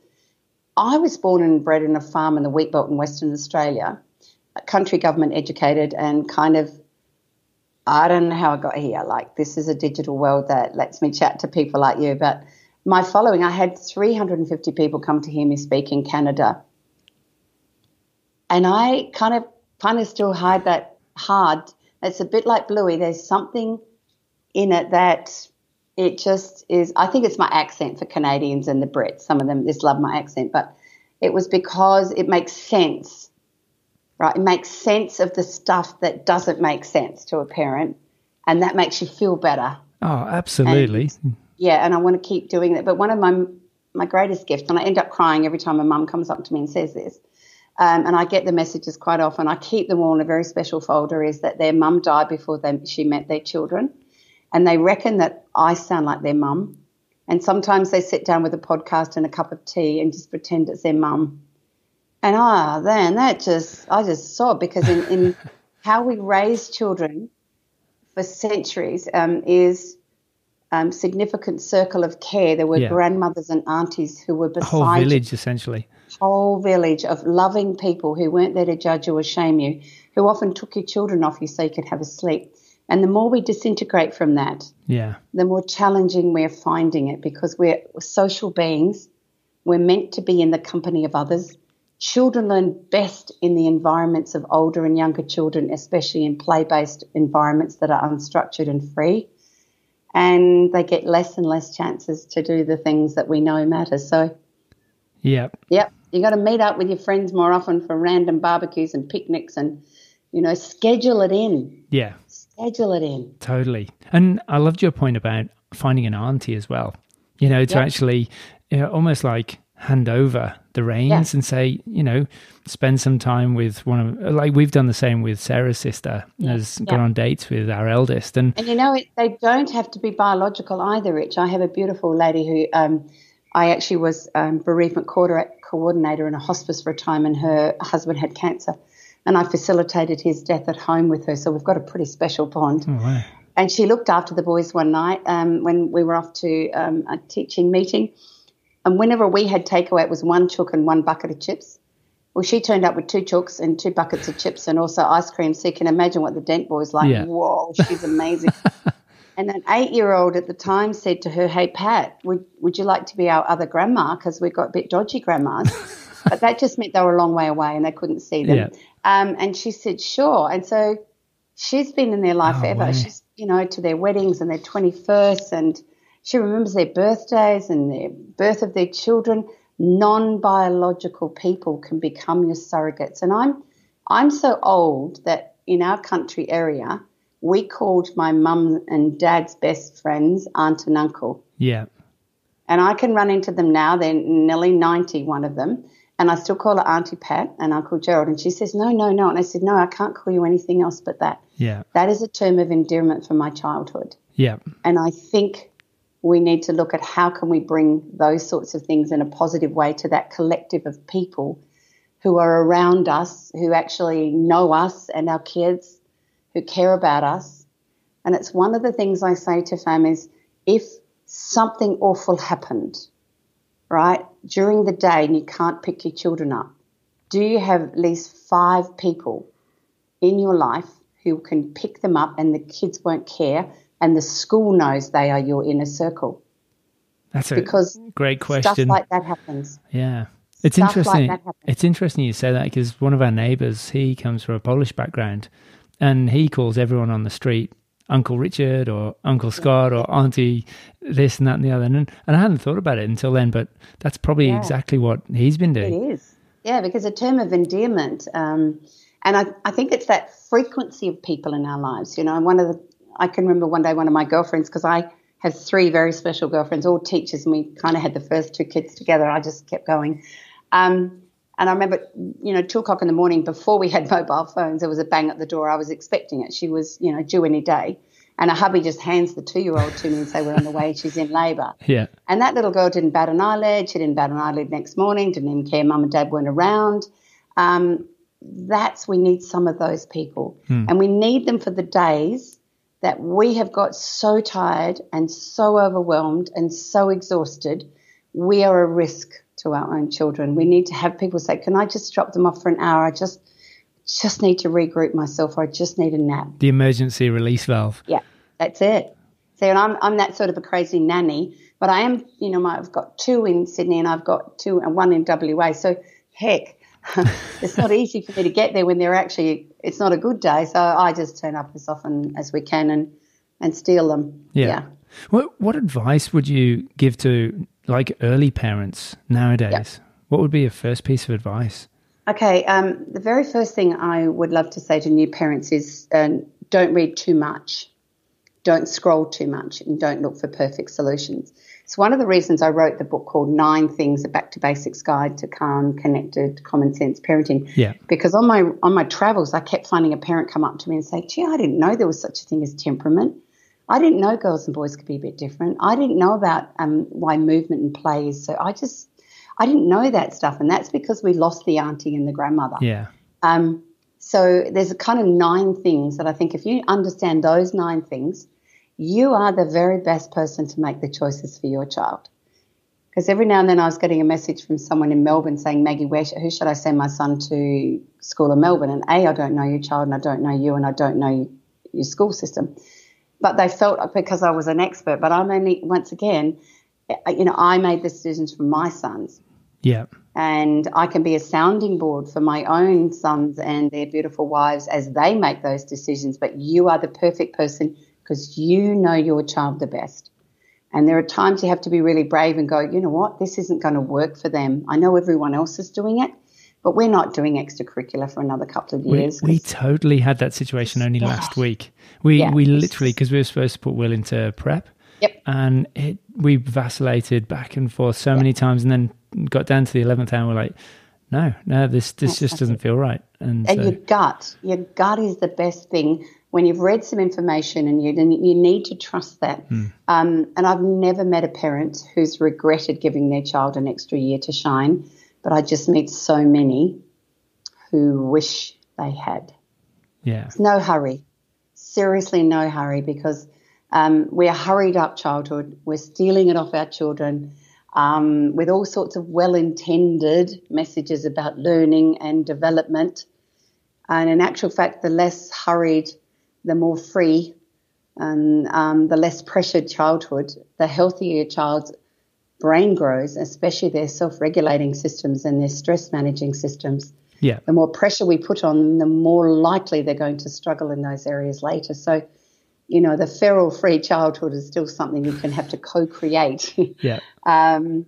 I was born and bred in a farm in the wheat belt in Western Australia, country government educated, and kind of I don't know how I got here. Like this is a digital world that lets me chat to people like you. But my following, I had 350 people come to hear me speak in Canada, and I kind of kind of still hide that hard. It's a bit like Bluey. There's something in it that it just is. I think it's my accent for Canadians and the Brits. Some of them just love my accent, but it was because it makes sense, right? It makes sense of the stuff that doesn't make sense to a parent, and that makes you feel better. Oh, absolutely. Yeah, and I want to keep doing that. But one of my my greatest gifts, and I end up crying every time my mum comes up to me and says this, um, and I get the messages quite often. I keep them all in a very special folder. Is that their mum died before they, she met their children, and they reckon that I sound like their mum. And sometimes they sit down with a podcast and a cup of tea and just pretend it's their mum. And ah, then that just I just sob because in, in how we raise children for centuries um, is um, significant circle of care. There were Yeah. grandmothers and aunties who were A beside whole you village, essentially. whole village of loving people who weren't there to judge you or shame you, who often took your children off you so you could have a sleep. And the more we disintegrate from that, Yeah. the more challenging we're finding it because we're social beings. We're meant to be in the company of others. Children learn best in the environments of older and younger children, especially in play based environments that are unstructured and free. And they get less and less chances to do the things that we know matter. So, Yep. Yep. You got to meet up with your friends more often for random barbecues and picnics and, you know, schedule it in. Yeah. Schedule it in. Totally. And I loved your point about finding an auntie as well. You know, to Yeah. actually you know, almost like hand over the reins Yeah. and say, you know, spend some time with one of like we've done the same with Sarah's sister has Yeah. gone on dates with our eldest and And you know, it, they don't have to be biological either, Rich. I have a beautiful lady who um, I actually was um, bereavement coordinator in a hospice for a time, and her husband had cancer. And I facilitated his death at home with her. So we've got a pretty special bond. oh, wow. And she looked after the boys one night um, when we were off to um, a teaching meeting. And whenever we had takeaway, it was one chook and one bucket of chips. Well, she turned up with two chooks and two buckets of chips and also ice cream. So you can imagine what the Dent boys like. Yeah. Whoa, she's amazing. and an eight-year-old at the time said to her, "Hey Pat, would would you like to be our other grandma? Because we've got a bit dodgy grandmas." but that just meant they were a long way away and they couldn't see them. Yeah. Um, and she said, "Sure." And so she's been in their life Oh, wow. She's you know to their weddings and their twenty-first and she remembers their birthdays and the birth of their children. Non-biological people can become your surrogates, and I'm I'm so old that in our country area we called my mum and dad's best friends aunt and uncle, Yeah. and I can run into them now. They're nearly ninety, one of them, and I still call her Auntie Pat and Uncle Gerald, and she says no, no, no, and I said no, I can't call you anything else but that. Yeah. That is a term of endearment from my childhood. Yeah. And I think we need to look at how can we bring those sorts of things in a positive way to that collective of people who are around us, who actually know us and our kids, who care about us. And it's one of the things I say to families if something awful happened, right, during the day and you can't pick your children up, do you have at least five people in your life who can pick them up and the kids won't care and the school knows they are your inner circle? That's a Because great question. Stuff like that happens. Yeah. It's Stuff interesting. happens. it's interesting you say that because one of our neighbors, he comes from a Polish background and he calls everyone on the street Uncle Richard or Uncle Scott or Auntie this and that and the other. And, and I hadn't thought about it until then, but that's probably Yeah. exactly what he's been It doing. is. Yeah, because a term of endearment, um, and I, I think it's that frequency of people in our lives. You know, and one of the, I can remember one day one of my girlfriends, because I have three very special girlfriends, all teachers, and we kind of had the first two kids together. I just kept going. Um, and I remember, you know, two o'clock in the morning before we had mobile phones, there was a bang at the door. I was expecting it. She was, you know, due any day. And a hubby just hands the two year old to me and say, We're on the way. She's in labour. Yeah. And that little girl didn't bat an eyelid. She didn't bat an eyelid next morning, didn't even care mum and dad weren't around. Um, that's, we need some of those people. And we need them for the days that we have got so tired and so overwhelmed and so exhausted. We are a risk to our own children. We need to have people say, Can I just drop them off for an hour? I just, just need to regroup myself or I just need a nap. The emergency release valve. Yeah, that's it. So, and I'm I'm that sort of a crazy nanny, but I am, you know, my, I've got two in Sydney and I've got two and one in WA. So, heck, it's not easy for me to get there when they're actually. It's not a good day, so I just turn up as often as we can and and steal them. Yeah. What what advice would you give to like early parents nowadays? What would be your first piece of advice? Okay. Um, the very first thing I would love to say to new parents is um, don't read too much, don't scroll too much, and don't look for perfect solutions. It's one of the reasons I wrote the book called Nine Things: A Back to Basics Guide to Calm, Connected, Common Sense Parenting. Yeah. Because on my on my travels, I kept finding a parent come up to me and say, "Gee, I didn't know there was such a thing as temperament. I didn't know girls and boys could be a bit different. I didn't know about um, why movement and play is so. I just I didn't know that stuff, and that's because we lost the auntie and the grandmother. Yeah. Um, so there's a kind of nine things that I think if you understand those nine things, you are the very best person to make the choices for your child. Because every now and then I was getting a message from someone in Melbourne saying, Maggie, where sh- who should I send my son to school in Melbourne? And A, I don't know your child and I don't know you and I don't know your school system. But they felt because I was an expert. But I'm only once again, you know, I made the decisions for my sons. Yeah. And I can be a sounding board for my own sons and their beautiful wives as they make those decisions. But you are the perfect person because you know your child the best. And there are times you have to be really brave and go, you know what, this isn't going to work for them. I know everyone else is doing it, but we're not doing extracurricular for another couple of years. We, we totally had that situation only last week. We yeah, we literally because we were supposed to put Will into prep. Yep. And it we vacillated back and forth so yep. many times, and then got down to the eleventh hour. We're like, no, no, this this That's just doesn't it. feel right. And, and so, your gut, your gut is the best thing when you've read some information and you you need to trust that. Mm. Um, and I've never met a parent who's regretted giving their child an extra year to shine, but I just meet so many who wish they had. Yeah, There's no hurry, seriously, no hurry because um, we're hurried up childhood. We're stealing it off our children. Um, with all sorts of well intended messages about learning and development. And in actual fact, the less hurried the more free and um, the less pressured childhood, the healthier your child's brain grows, especially their self regulating systems and their stress managing systems. Yeah. The more pressure we put on them, the more likely they're going to struggle in those areas later. So, you know, the feral free childhood is still something you can have to co create. yeah. Um,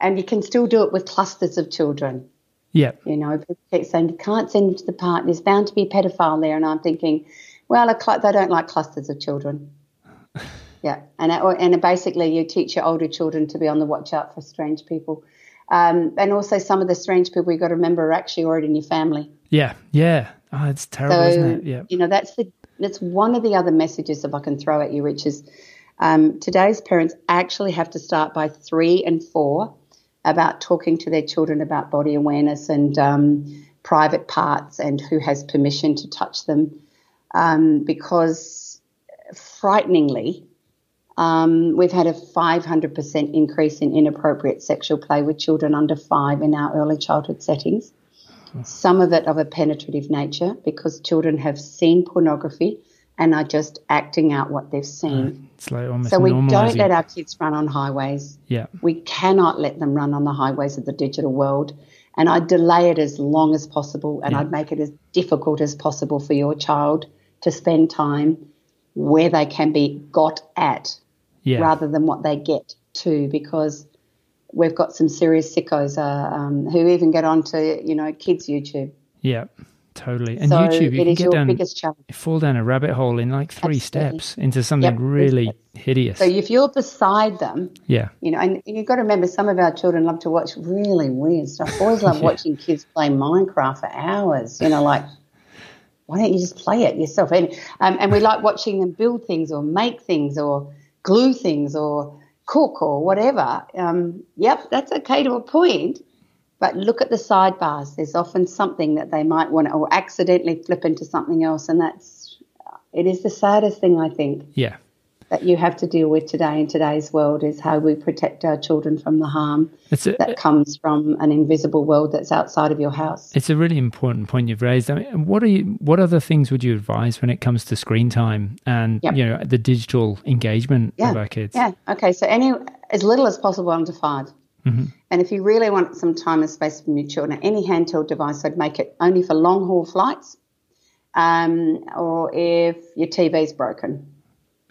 and you can still do it with clusters of children. Yeah. You know, people keep saying you can't send them to the park. There's bound to be a pedophile there. And I'm thinking, well, cl- they don't like clusters of children. yeah, and and basically you teach your older children to be on the watch out for strange people, um, and also some of the strange people you've got to remember are actually already in your family. Yeah, yeah. Oh, it's terrible, so, isn't it? Yeah. You know, that's the that's one of the other messages that I can throw at you, which is um, today's parents actually have to start by three and four about talking to their children about body awareness and um, private parts and who has permission to touch them um, because frighteningly, um, we've had a 500% increase in inappropriate sexual play with children under five in our early childhood settings. Some of it of a penetrative nature because children have seen pornography and are just acting out what they've seen. Like so we don't let our kids run on highways. Yeah. We cannot let them run on the highways of the digital world. And I'd delay it as long as possible and yeah. I'd make it as difficult as possible for your child to spend time where they can be got at yeah. rather than what they get to because we've got some serious sickos uh, um, who even get onto you know kids YouTube. Yeah, totally. And so YouTube, you can get down, biggest challenge. fall down a rabbit hole in like three Absolutely. steps into something yep, really hideous. So if you're beside them, yeah, you know, and you've got to remember, some of our children love to watch really weird stuff. Boys love yeah. watching kids play Minecraft for hours. You know, like why don't you just play it yourself? And um, and we like watching them build things or make things or glue things or cook or whatever. Um, yep, that's okay to a point. But look at the sidebars. There's often something that they might want to, or accidentally flip into something else, and that's it is the saddest thing I think. Yeah, that you have to deal with today in today's world is how we protect our children from the harm a, that comes from an invisible world that's outside of your house. It's a really important point you've raised. I mean, what are you, what other things would you advise when it comes to screen time and yep. you know the digital engagement yeah. of our kids? Yeah. Okay. So any as little as possible under 5 mm-hmm. And if you really want some time and space from your children, any handheld device, I'd make it only for long haul flights, um, or if your TV's broken.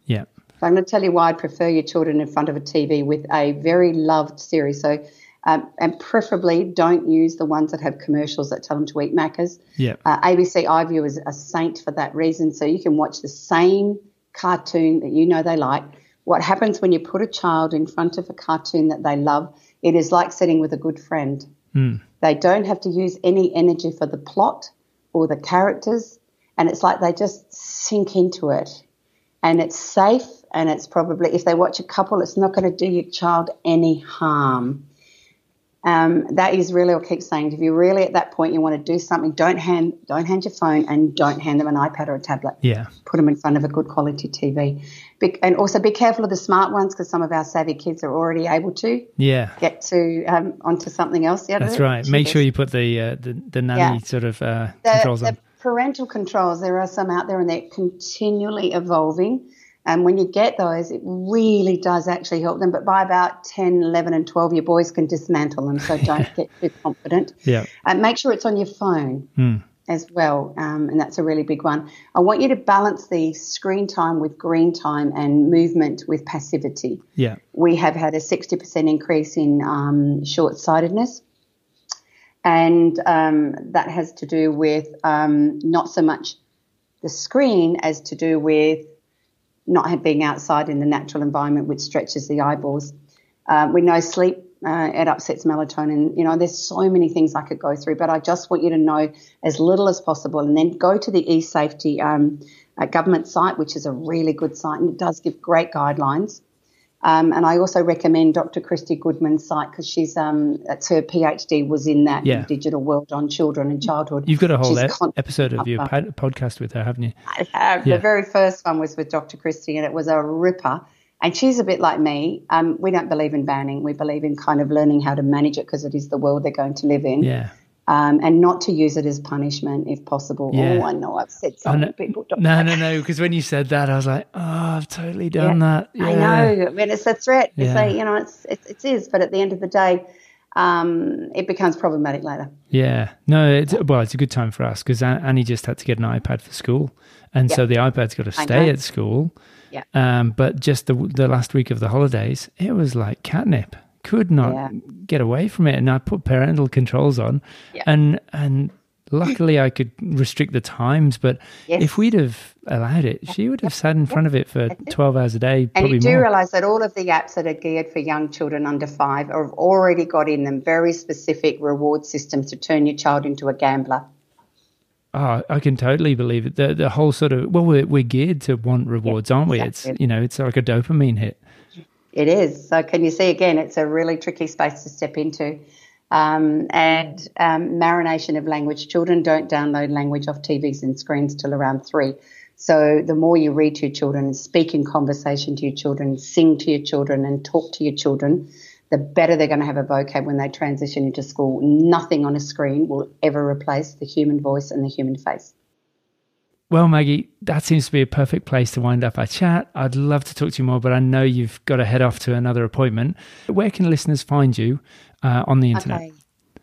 Yeah. I'm going to tell you why I'd prefer your children in front of a TV with a very loved series. So, um, and preferably don't use the ones that have commercials that tell them to eat Maccas. Yeah. Uh, ABC iView is a saint for that reason. So you can watch the same cartoon that you know they like. What happens when you put a child in front of a cartoon that they love? It is like sitting with a good friend. Mm. They don't have to use any energy for the plot or the characters, and it's like they just sink into it. And it's safe and it's probably if they watch a couple, it's not going to do your child any harm. Um, that is really what I keep saying. If you're really at that point, you want to do something. Don't hand don't hand your phone and don't hand them an iPad or a tablet. Yeah, put them in front of a good quality TV. Be, and also be careful of the smart ones because some of our savvy kids are already able to. Yeah, get to um, onto something else. Yeah, that's right. Make sure you put the uh, the, the nanny yeah. sort of uh, the, controls the on parental controls, there are some out there and they're continually evolving. And when you get those, it really does actually help them. But by about 10, 11, and 12, your boys can dismantle them. So don't get too confident. Yeah. And make sure it's on your phone Hmm. as well. Um, and that's a really big one. I want you to balance the screen time with green time and movement with passivity. Yeah. We have had a 60% increase in um, short sightedness. And um, that has to do with um, not so much the screen as to do with not being outside in the natural environment, which stretches the eyeballs. Uh, we know sleep, uh, it upsets melatonin. You know, there's so many things I could go through, but I just want you to know as little as possible and then go to the eSafety um, uh, government site, which is a really good site and it does give great guidelines. Um, and I also recommend Dr. Kristy Goodwin's site because she's um, that's her PhD was in that Yeah. digital world on children and childhood. You've got a whole episode of your pod- podcast with her, haven't you? I have. Yeah. The very first one was with Dr. Kristy, and it was a ripper. And she's a bit like me. Um, we don't believe in banning. We believe in kind of learning how to manage it because it is the world they're going to live in, Yeah. Um, and not to use it as punishment if possible. Yeah. Oh, I know I've said something. People don't. No, no, no. Because when you said that, I was like, oh, I've totally done that. Yeah. I know. I mean, it's a threat. It's Yeah. a, you know, it's, it's it is. But at the end of the day, um, it becomes problematic later. Yeah, no, it's, well, it's a good time for us because Annie just had to get an iPad for school, and so the iPad's got to stay at school. Yeah. Um, but just the the last week of the holidays, it was like catnip. Could not Yeah. get away from it, and I put parental controls on, Yeah. and and luckily I could restrict the times. But Yes. if we'd have allowed it, she would have sat in front of it for twelve hours a day, And probably you do more. realise that all of the apps that are geared for young children under five have already got in them very specific reward systems to turn your child into a gambler. Oh, I can totally believe it. The the whole sort of well, we're we're geared to want rewards, aren't we? It's you know, it's like a dopamine hit. It is. So, can you see again? It's a really tricky space to step into. Um, and um, marination of language. Children don't download language off TVs and screens till around three. So, the more you read to your children, speak in conversation to your children, sing to your children, and talk to your children, the better they're going to have a vocab when they transition into school. Nothing on a screen will ever replace the human voice and the human face. Well, Maggie, that seems to be a perfect place to wind up our chat. I'd love to talk to you more, but I know you've got to head off to another appointment. Where can listeners find you uh, on the internet? Okay.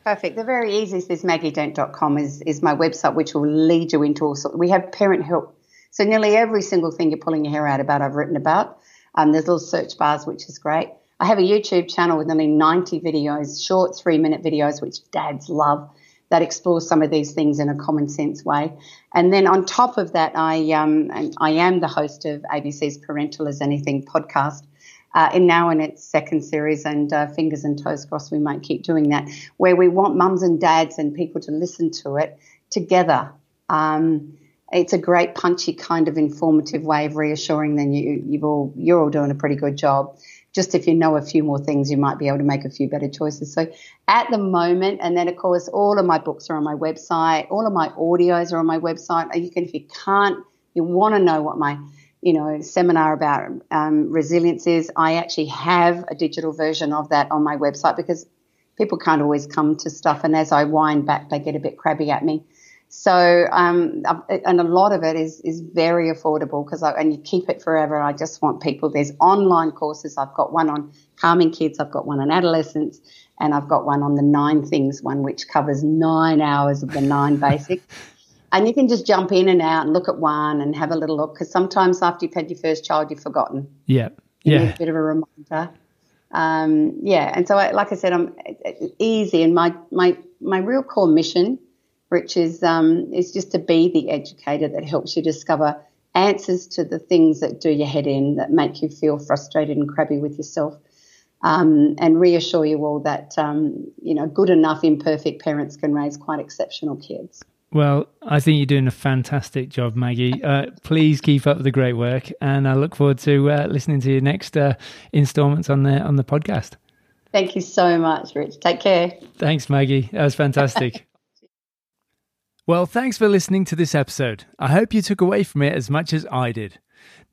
Perfect. The very easiest is maggiedent.com is, is my website, which will lead you into all sorts. We have parent help. So nearly every single thing you're pulling your hair out about, I've written about. Um, there's little search bars, which is great. I have a YouTube channel with nearly 90 videos, short three minute videos, which dads love, that explores some of these things in a common sense way. And then on top of that, I, um, I am the host of ABC's Parental as Anything podcast. Uh, and now in its second series, and uh, fingers and toes crossed, we might keep doing that, where we want mums and dads and people to listen to it together. Um, it's a great punchy kind of informative way of reassuring them you you've all you're all doing a pretty good job. Just if you know a few more things, you might be able to make a few better choices. So at the moment, and then of course, all of my books are on my website. All of my audios are on my website. You can, if you can't, you want to know what my you know seminar about um, resilience is. I actually have a digital version of that on my website because people can't always come to stuff, and as I wind back, they get a bit crabby at me. So, um, and a lot of it is, is very affordable because I, and you keep it forever. I just want people, there's online courses. I've got one on calming kids. I've got one on adolescence and I've got one on the nine things one, which covers nine hours of the nine basics. And you can just jump in and out and look at one and have a little look because sometimes after you've had your first child, you've forgotten. Yeah. You need Yeah. a bit of a reminder. Um, yeah, and so I, like I said, I'm easy, and my my my real core mission, Rich, is um, is just to be the educator that helps you discover answers to the things that do your head in, that make you feel frustrated and crabby with yourself, um, and reassure you all that um, you know good enough imperfect parents can raise quite exceptional kids. Well, I think you're doing a fantastic job, Maggie. Uh, please keep up the great work, and I look forward to uh, listening to your next uh, installments on the on the podcast. Thank you so much, Rich. Take care. Thanks, Maggie. That was fantastic. well, thanks for listening to this episode. I hope you took away from it as much as I did.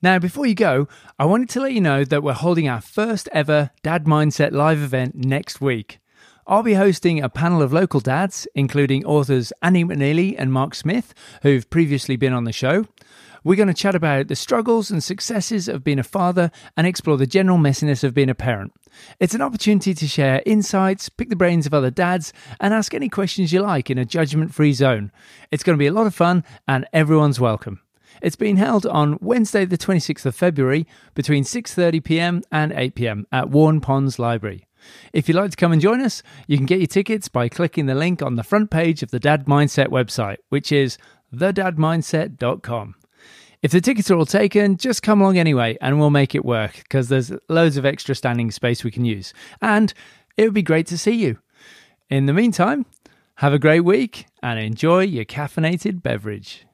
Now, before you go, I wanted to let you know that we're holding our first ever Dad Mindset live event next week. I'll be hosting a panel of local dads, including authors Annie McNeely and Mark Smith, who've previously been on the show. We're going to chat about the struggles and successes of being a father and explore the general messiness of being a parent. It's an opportunity to share insights, pick the brains of other dads, and ask any questions you like in a judgment free zone. It's going to be a lot of fun, and everyone's welcome. It's being held on Wednesday, the 26th of February, between 6:30 p.m. and 8 p.m. at Waurn Ponds Library. If you'd like to come and join us, you can get your tickets by clicking the link on the front page of the Dad Mindset website, which is thedadmindset.com. If the tickets are all taken, just come along anyway and we'll make it work because there's loads of extra standing space we can use. And it would be great to see you. In the meantime, have a great week and enjoy your caffeinated beverage.